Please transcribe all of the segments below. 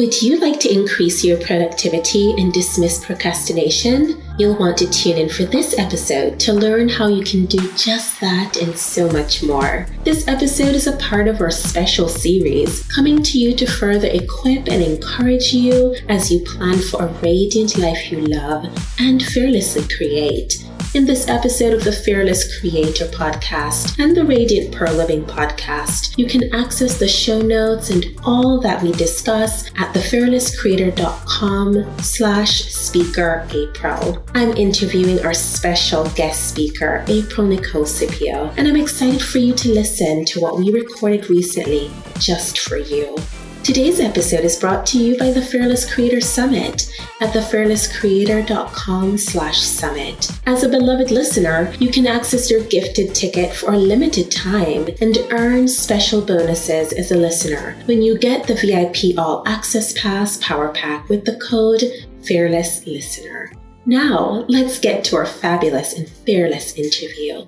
Would you like to increase your productivity and dismiss procrastination? You'll want to tune in for this episode to learn how you can do just that and so much more. This episode is a part of our special series coming to you to further equip and encourage you as you plan for a radiant life you love and fearlessly create. In this episode of the Fearless Creator podcast and the Radiant Pearl Living podcast, you can access the show notes and all that we discuss at thefearlesscreator.com slash speaker April. I'm interviewing our special guest speaker, April Nicole Scipio, and I'm excited for you to listen to what we recorded recently just for you. Today's episode is brought to you by the Fearless Creator Summit at thefearlesscreator.com slash summit. As a beloved listener, you can access your gifted ticket for a limited time and earn special bonuses as a listener when you get the VIP All Access Pass Power Pack with the code Fearless Listener. Now, let's get to our fabulous and fearless interview.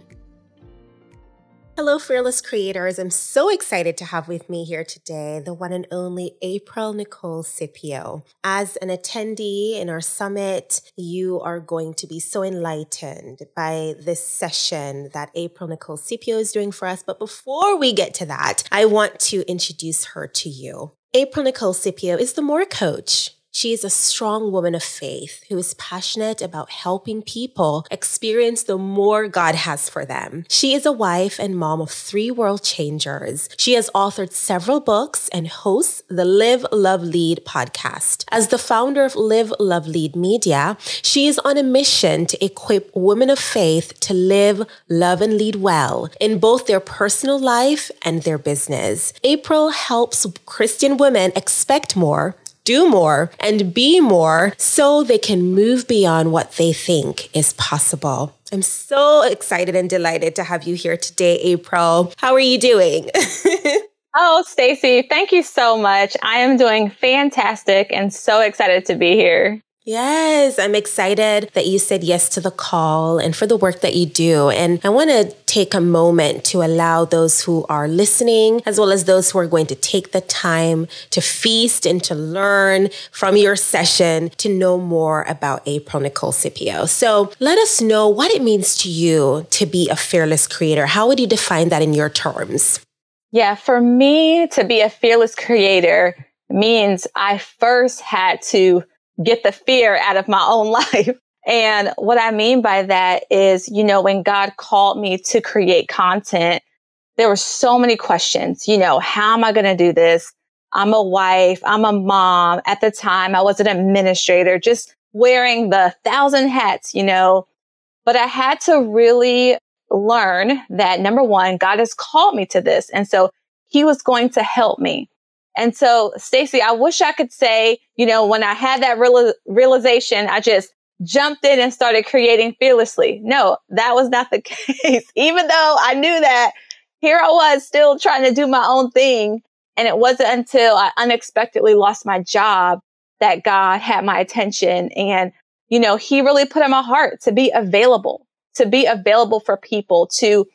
Hello, fearless creators. I'm so excited to have with me here today the one and only April Nicole Scipio. As an attendee in our summit, you are going to be so enlightened by this session that April Nicole Scipio is doing for us. But before we get to that, I want to introduce her to you. April Nicole Scipio is the More Coach. She is a strong woman of faith who is passionate about helping people experience the more God has for them. She is a wife and mom of three world changers. She has authored several books and hosts the Live, Love, Lead podcast. As the founder of Live, Love, Lead Media, she is on a mission to equip women of faith to live, love, and lead well in both their personal life and their business. April helps Christian women expect more do more and be more so they can move beyond what they think is possible. I'm so excited and delighted to have you here today, April. How are you doing? oh, Stacy, thank you so much. I am doing fantastic and so excited to be here. Yes, I'm excited that you said yes to the call and for the work that you do. And I want to take a moment to allow those who are listening, as well as those who are going to take the time to feast and to learn from your session to know more about April Nicole Scipio. So let us know what it means to you to be a fearless creator. How would you define that in your terms? Yeah, for me to be a fearless creator means I first had to get the fear out of my own life. And what I mean by that is, you know, when God called me to create content, there were so many questions, you know, how am I going to do this? I'm a wife. I'm a mom. At the time, I was an administrator, just wearing the thousand hats, you know, but I had to really learn that number one, God has called me to this. And so he was going to help me. And so, Stacy, I wish I could say, you know, when I had that real- realization, I just jumped in and started creating fearlessly. No, that was not the case. Even though I knew that, here I was still trying to do my own thing. And it wasn't until I unexpectedly lost my job that God had my attention. And, you know, he really put in my heart to be available, to be available for people, to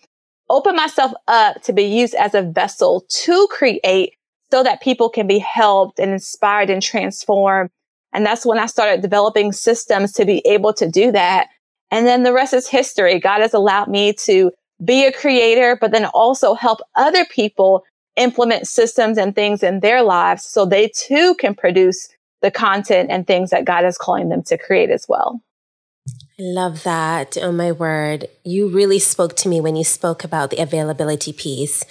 open myself up to be used as a vessel to create so that people can be helped and inspired and transformed. And that's when I started developing systems to be able to do that. And then the rest is history. God has allowed me to be a creator, but then also help other people implement systems and things in their lives so they too can produce the content and things that God is calling them to create as well. I love that. Oh my word. You really spoke to me when you spoke about the availability piece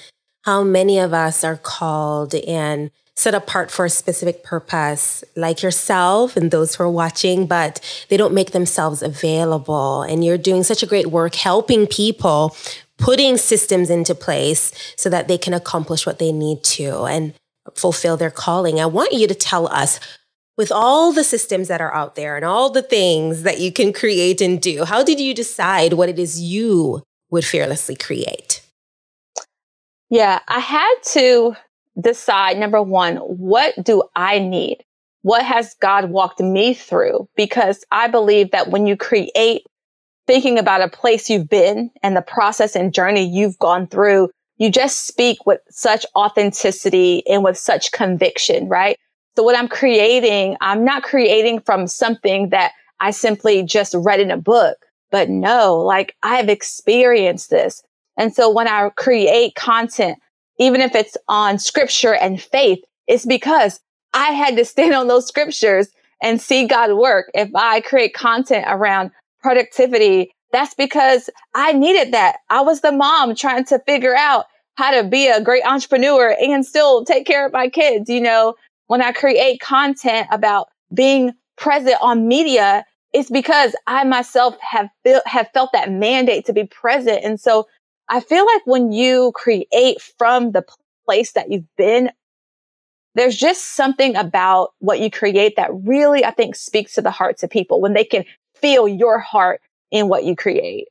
how many of us are called and set apart for a specific purpose, like yourself and those who are watching, but they don't make themselves available. And you're doing such a great work helping people, putting systems into place so that they can accomplish what they need to and fulfill their calling. I want you to tell us with all the systems that are out there and all the things that you can create and do, how did you decide what it is you would fearlessly create? Yeah, I had to decide number one, what do I need? What has God walked me through? Because I believe that when you create thinking about a place you've been and the process and journey you've gone through, you just speak with such authenticity and with such conviction, right? So what I'm creating, I'm not creating from something that I simply just read in a book, but no, like I have experienced this. And so when I create content, even if it's on scripture and faith, it's because I had to stand on those scriptures and see God work. If I create content around productivity, that's because I needed that. I was the mom trying to figure out how to be a great entrepreneur and still take care of my kids. You know, when I create content about being present on media, it's because I myself have built, have felt that mandate to be present. And so I feel like when you create from the place that you've been, there's just something about what you create that really, I think, speaks to the hearts of people when they can feel your heart in what you create.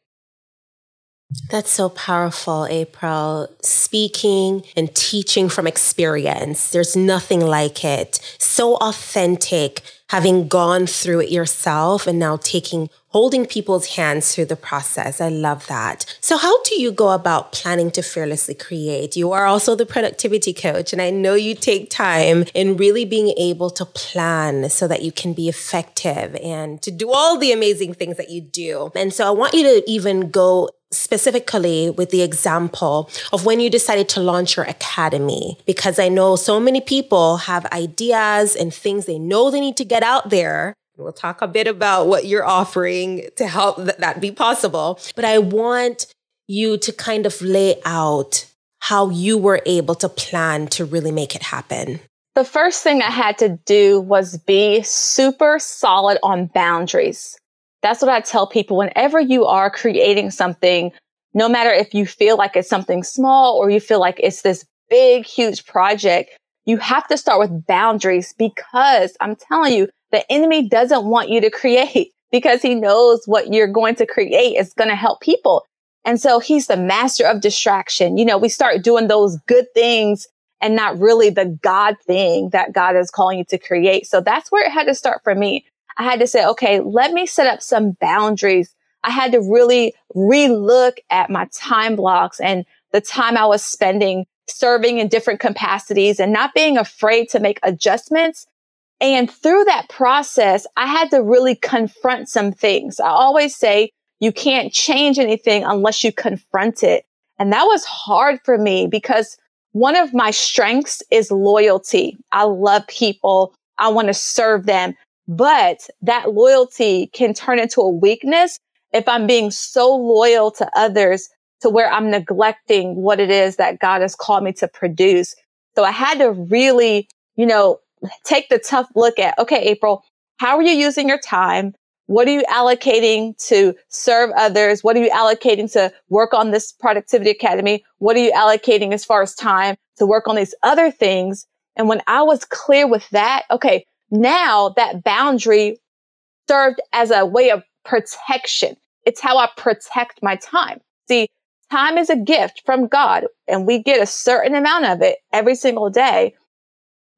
That's so powerful, April. Speaking and teaching from experience. There's nothing like it. So authentic, having gone through it yourself and now taking holding people's hands through the process. I love that. So, how do you go about planning to fearlessly create? You are also the productivity coach, and I know you take time in really being able to plan so that you can be effective and to do all the amazing things that you do. And so, I want you to even go specifically with the example of when you decided to launch your academy, because I know so many people have ideas and things they know they need to get out there We'll talk a bit about what you're offering to help th- that be possible. But I want you to kind of lay out how you were able to plan to really make it happen. The first thing I had to do was be super solid on boundaries. That's what I tell people whenever you are creating something, no matter if you feel like it's something small or you feel like it's this big, huge project, you have to start with boundaries because I'm telling you, the enemy doesn't want you to create because he knows what you're going to create is going to help people. And so he's the master of distraction. You know, we start doing those good things and not really the God thing that God is calling you to create. So that's where it had to start for me. I had to say, okay, let me set up some boundaries. I had to really relook at my time blocks and the time I was spending serving in different capacities and not being afraid to make adjustments and through that process, I had to really confront some things. I always say you can't change anything unless you confront it. And that was hard for me because one of my strengths is loyalty. I love people. I want to serve them, but that loyalty can turn into a weakness if I'm being so loyal to others to where I'm neglecting what it is that God has called me to produce. So I had to really, you know, take the tough look at, okay, April, how are you using your time? What are you allocating to serve others? What are you allocating to work on this productivity academy? What are you allocating as far as time to work on these other things? And when I was clear with that, okay, now that boundary served as a way of protection. It's how I protect my time. See, time is a gift from God and we get a certain amount of it every single day.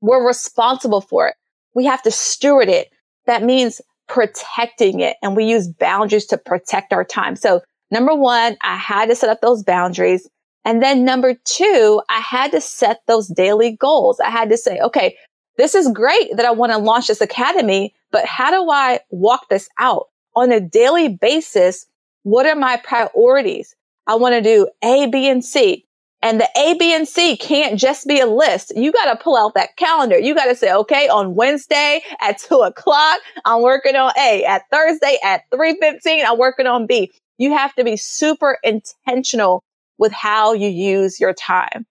We're responsible for it. We have to steward it. That means protecting it. And we use boundaries to protect our time. So number one, I had to set up those boundaries. And then number two, I had to set those daily goals. I had to say, okay, this is great that I want to launch this academy, but how do I walk this out on a daily basis? What are my priorities? I want to do A, B, and C. And the A, B, and C can't just be a list. You got to pull out that calendar. You got to say, okay, on Wednesday at two o'clock, I'm working on A. At Thursday at 3.15, I'm working on B. You have to be super intentional with how you use your time.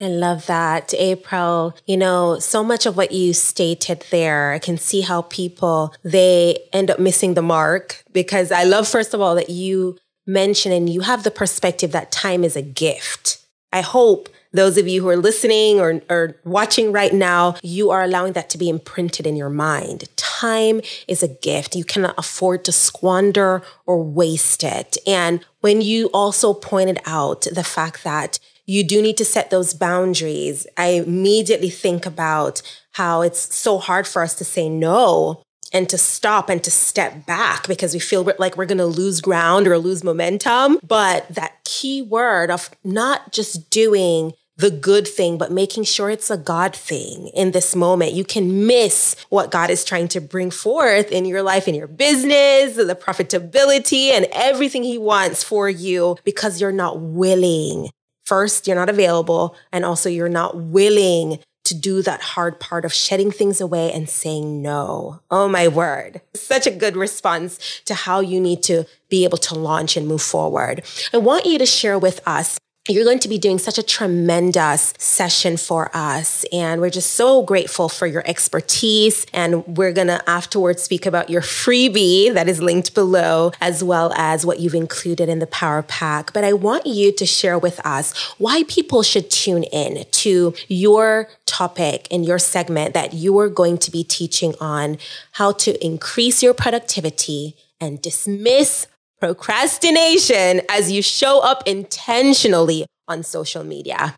I love that, April. You know, so much of what you stated there, I can see how people, they end up missing the mark because I love, first of all, that you mention and you have the perspective that time is a gift. I hope those of you who are listening or, or watching right now, you are allowing that to be imprinted in your mind. Time is a gift. You cannot afford to squander or waste it. And when you also pointed out the fact that you do need to set those boundaries, I immediately think about how it's so hard for us to say no and to stop and to step back because we feel like we're going to lose ground or lose momentum. But that key word of not just doing the good thing, but making sure it's a God thing in this moment. You can miss what God is trying to bring forth in your life, in your business, the profitability, and everything He wants for you because you're not willing. First, you're not available, and also you're not willing to do that hard part of shedding things away and saying no. Oh my word. Such a good response to how you need to be able to launch and move forward. I want you to share with us you're going to be doing such a tremendous session for us. And we're just so grateful for your expertise. And we're going to afterwards speak about your freebie that is linked below, as well as what you've included in the Power Pack. But I want you to share with us why people should tune in to your topic and your segment that you are going to be teaching on how to increase your productivity and dismiss procrastination as you show up intentionally on social media.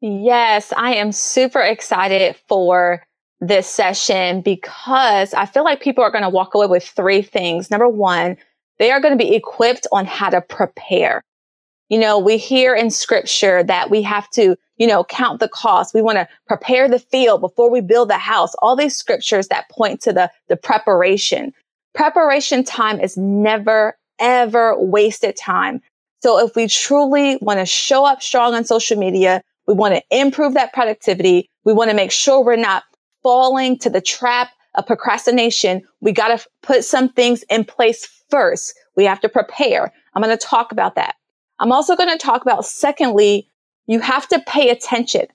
Yes, I am super excited for this session because I feel like people are going to walk away with three things. Number one, they are going to be equipped on how to prepare. You know, we hear in scripture that we have to, you know, count the cost. We want to prepare the field before we build the house. All these scriptures that point to the, the preparation. Preparation time is never ever wasted time. So if we truly want to show up strong on social media, we want to improve that productivity. We want to make sure we're not falling to the trap of procrastination. We got to put some things in place first. We have to prepare. I'm going to talk about that. I'm also going to talk about, secondly, you have to pay attention.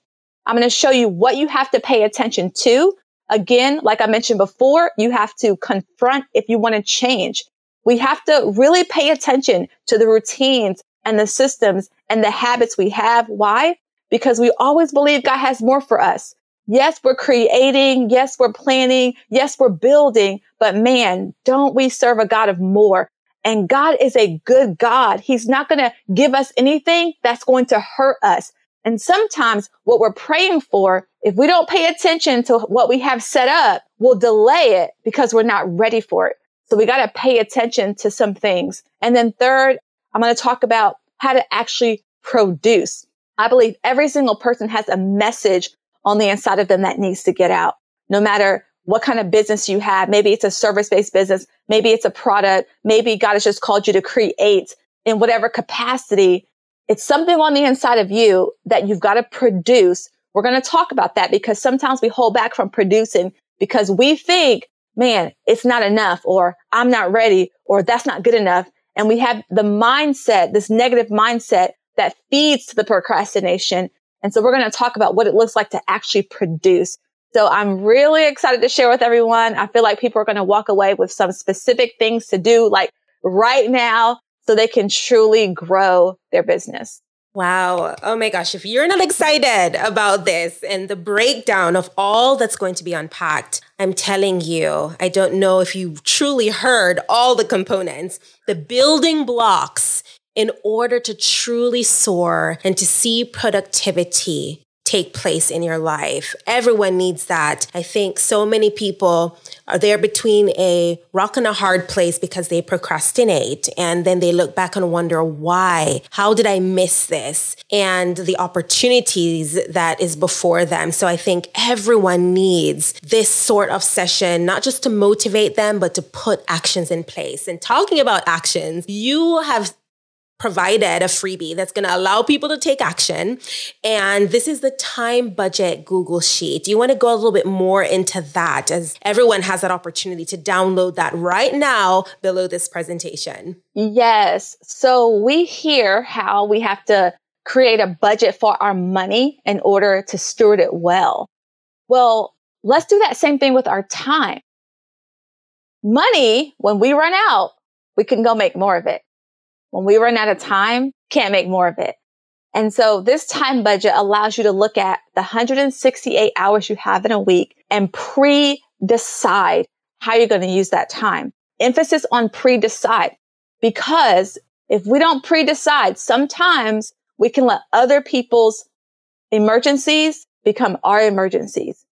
I'm going to show you what you have to pay attention to. Again, like I mentioned before, you have to confront if you want to change. We have to really pay attention to the routines and the systems and the habits we have. Why? Because we always believe God has more for us. Yes, we're creating. Yes, we're planning. Yes, we're building. But man, don't we serve a God of more? And God is a good God. He's not going to give us anything that's going to hurt us. And sometimes what we're praying for, if we don't pay attention to what we have set up, we'll delay it because we're not ready for it. So we got to pay attention to some things. And then third, I'm going to talk about how to actually produce. I believe every single person has a message on the inside of them that needs to get out. No matter what kind of business you have. Maybe it's a service based business. Maybe it's a product. Maybe God has just called you to create in whatever capacity. It's something on the inside of you that you've got to produce. We're going to talk about that because sometimes we hold back from producing because we think man, it's not enough or I'm not ready or that's not good enough. And we have the mindset, this negative mindset that feeds to the procrastination. And so we're going to talk about what it looks like to actually produce. So I'm really excited to share with everyone. I feel like people are going to walk away with some specific things to do like right now so they can truly grow their business. Wow. Oh my gosh. If you're not excited about this and the breakdown of all that's going to be unpacked, I'm telling you, I don't know if you truly heard all the components, the building blocks in order to truly soar and to see productivity take place in your life. Everyone needs that. I think so many people are there between a rock and a hard place because they procrastinate and then they look back and wonder why? How did I miss this? And the opportunities that is before them. So I think everyone needs this sort of session, not just to motivate them, but to put actions in place. And talking about actions, you have provided a freebie that's going to allow people to take action. And this is the time budget Google Sheet. Do you want to go a little bit more into that as everyone has that opportunity to download that right now below this presentation? Yes. So we hear how we have to create a budget for our money in order to steward it well. Well, let's do that same thing with our time. Money, when we run out, we can go make more of it. When we run out of time, can't make more of it. And so this time budget allows you to look at the 168 hours you have in a week and pre-decide how you're going to use that time. Emphasis on pre-decide because if we don't pre-decide, sometimes we can let other people's emergencies become our emergencies.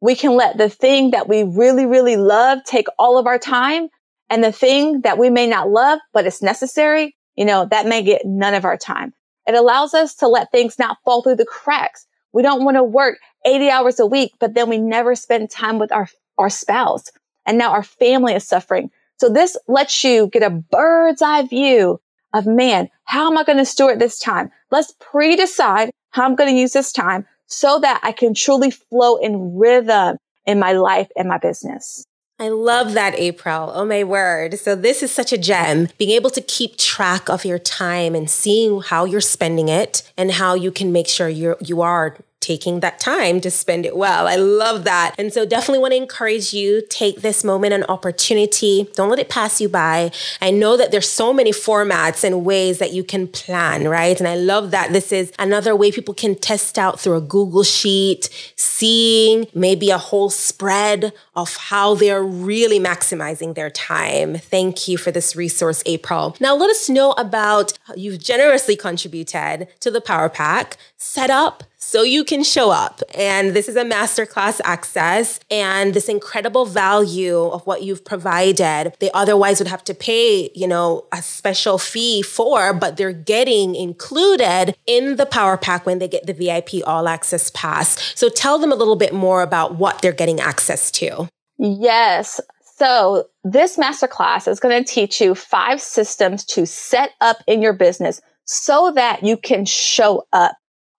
We can let the thing that we really, really love take all of our time and the thing that we may not love, but it's necessary, you know, that may get none of our time. It allows us to let things not fall through the cracks. We don't want to work 80 hours a week, but then we never spend time with our, our spouse. And now our family is suffering. So this lets you get a bird's eye view of man, how am I going to steward this time? Let's pre-decide how I'm going to use this time so that I can truly flow in rhythm in my life and my business. I love that, April. Oh my word. So this is such a gem. Being able to keep track of your time and seeing how you're spending it and how you can make sure you're, you are taking that time to spend it well. I love that. And so definitely want to encourage you take this moment and opportunity. Don't let it pass you by. I know that there's so many formats and ways that you can plan, right? And I love that this is another way people can test out through a Google sheet, seeing maybe a whole spread of how they're really maximizing their time. Thank you for this resource, April. Now let us know about you've generously contributed to the Power Pack. Set up so you can show up. And this is a masterclass access and this incredible value of what you've provided. They otherwise would have to pay, you know, a special fee for, but they're getting included in the power pack when they get the VIP all access pass. So tell them a little bit more about what they're getting access to. Yes. So this masterclass is going to teach you five systems to set up in your business so that you can show up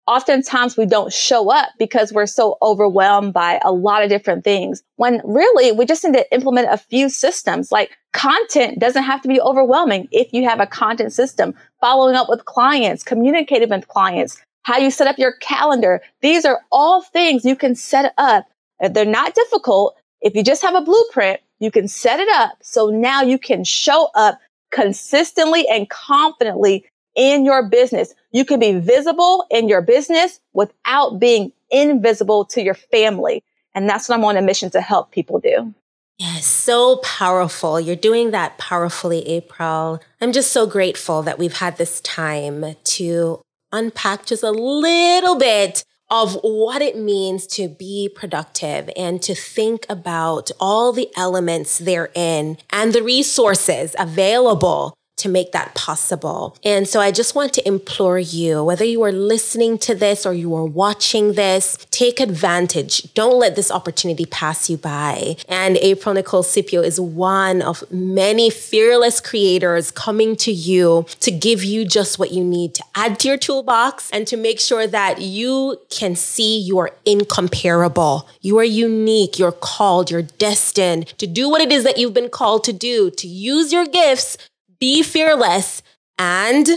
oftentimes we don't show up because we're so overwhelmed by a lot of different things when really we just need to implement a few systems. Like content doesn't have to be overwhelming if you have a content system. Following up with clients communicating with clients how you set up your calendar. These are all things you can set up. Uh, they're not difficult. If you just have a blueprint you can set it up. So now you can show up consistently and confidently in your business. You can be visible in your business without being invisible to your family. And that's what I'm on a mission to help people do. Yes, so powerful. You're doing that powerfully, April. I'm just so grateful that we've had this time to unpack just a little bit of what it means to be productive and to think about all the elements therein and the resources available to make that possible. And so I just want to implore you, whether you are listening to this or you are watching this, take advantage. Don't let this opportunity pass you by. And April Nicole Scipio is one of many fearless creators coming to you to give you just what you need to add to your toolbox and to make sure that you can see you are incomparable. You are unique. You're called. You're destined to do what it is that you've been called to do, to use your gifts be fearless and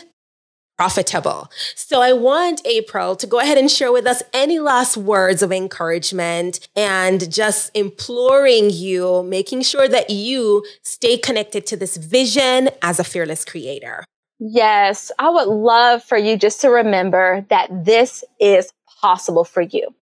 profitable. So I want April to go ahead and share with us any last words of encouragement and just imploring you, making sure that you stay connected to this vision as a fearless creator. Yes, I would love for you just to remember that this is possible for you.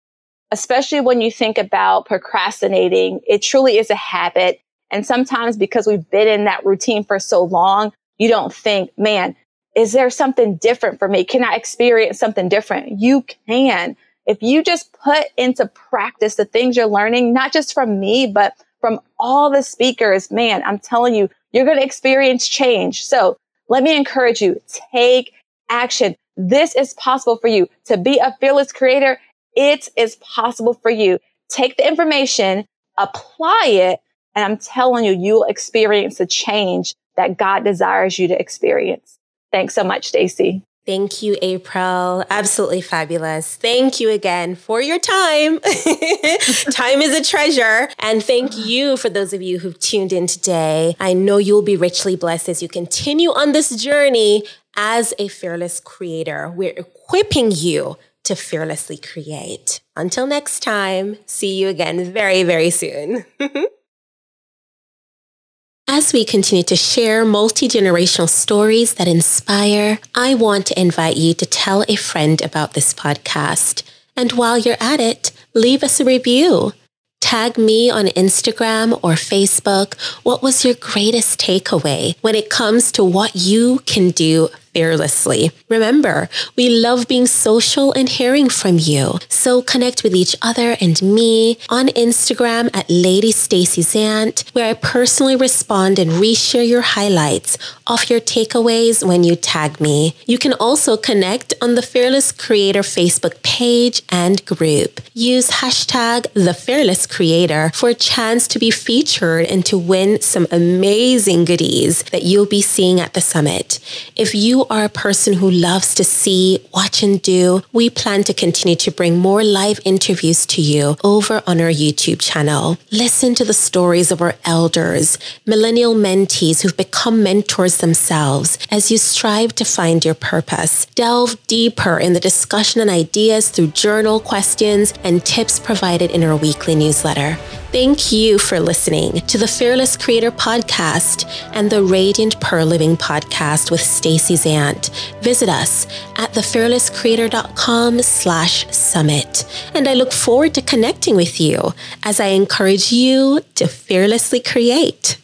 Especially when you think about procrastinating, it truly is a habit and sometimes because we've been in that routine for so long, you don't think, man, is there something different for me? Can I experience something different? You can. If you just put into practice the things you're learning, not just from me, but from all the speakers, man, I'm telling you, you're going to experience change. So let me encourage you, take action. This is possible for you to be a fearless creator. It is possible for you. Take the information, apply it, and I'm telling you, you'll experience the change that God desires you to experience. Thanks so much, Stacy. Thank you, April. Absolutely fabulous. Thank you again for your time. time is a treasure. And thank you for those of you who've tuned in today. I know you'll be richly blessed as you continue on this journey as a fearless creator. We're equipping you to fearlessly create. Until next time, see you again very, very soon. As we continue to share multi generational stories that inspire, I want to invite you to tell a friend about this podcast. And while you're at it, leave us a review. Tag me on Instagram or Facebook. What was your greatest takeaway when it comes to what you can do fearlessly. Remember, we love being social and hearing from you. So connect with each other and me on Instagram at Lady Stacy Zant, where I personally respond and reshare your highlights of your takeaways when you tag me. You can also connect on the Fearless Creator Facebook page and group. Use hashtag the Fearless Creator for a chance to be featured and to win some amazing goodies that you'll be seeing at the summit. If you are a person who loves to see, watch, and do, we plan to continue to bring more live interviews to you over on our YouTube channel. Listen to the stories of our elders, millennial mentees who've become mentors themselves as you strive to find your purpose. Delve deeper in the discussion and ideas through journal questions and tips provided in our weekly newsletter. Thank you for listening to the Fearless Creator podcast and the Radiant Pearl Living podcast with Stacy Visit us at thefearlesscreator.com slash summit. And I look forward to connecting with you as I encourage you to fearlessly create.